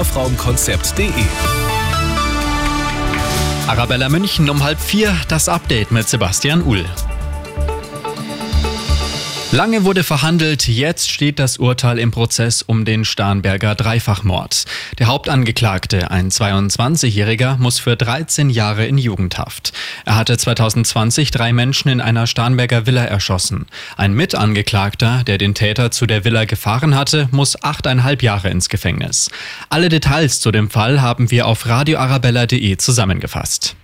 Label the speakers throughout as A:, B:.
A: Schlafraumkonzept.de.
B: Arabella München um halb vier, das Update mit Sebastian Uhl. Lange wurde verhandelt, jetzt steht das Urteil im Prozess um den Starnberger Dreifachmord. Der Hauptangeklagte, ein 22-Jähriger, muss für 13 Jahre in Jugendhaft. Er hatte 2020 drei Menschen in einer Starnberger Villa erschossen. Ein Mitangeklagter, der den Täter zu der Villa gefahren hatte, muss achteinhalb Jahre ins Gefängnis. Alle Details zu dem Fall haben wir auf radioarabella.de zusammengefasst.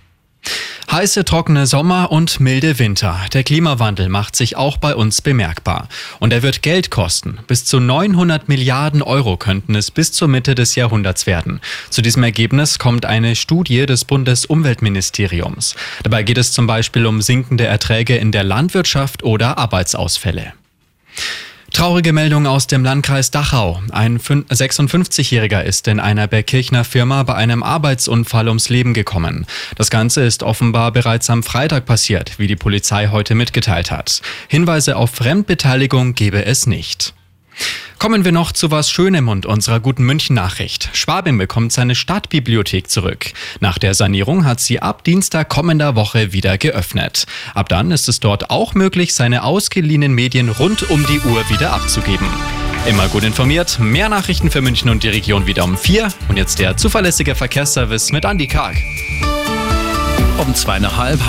B: Heiße, trockene Sommer und milde Winter. Der Klimawandel macht sich auch bei uns bemerkbar. Und er wird Geld kosten. Bis zu 900 Milliarden Euro könnten es bis zur Mitte des Jahrhunderts werden. Zu diesem Ergebnis kommt eine Studie des Bundesumweltministeriums. Dabei geht es zum Beispiel um sinkende Erträge in der Landwirtschaft oder Arbeitsausfälle. Traurige Meldung aus dem Landkreis Dachau. Ein 56-Jähriger ist in einer Bergkirchner Firma bei einem Arbeitsunfall ums Leben gekommen. Das Ganze ist offenbar bereits am Freitag passiert, wie die Polizei heute mitgeteilt hat. Hinweise auf Fremdbeteiligung gebe es nicht. Kommen wir noch zu was Schönem und unserer guten München-Nachricht. Schwabing bekommt seine Stadtbibliothek zurück. Nach der Sanierung hat sie ab Dienstag kommender Woche wieder geöffnet. Ab dann ist es dort auch möglich, seine ausgeliehenen Medien rund um die Uhr wieder abzugeben. Immer gut informiert, mehr Nachrichten für München und die Region wieder um vier. Und jetzt der zuverlässige Verkehrsservice mit Andy Karg.
A: Um zweieinhalb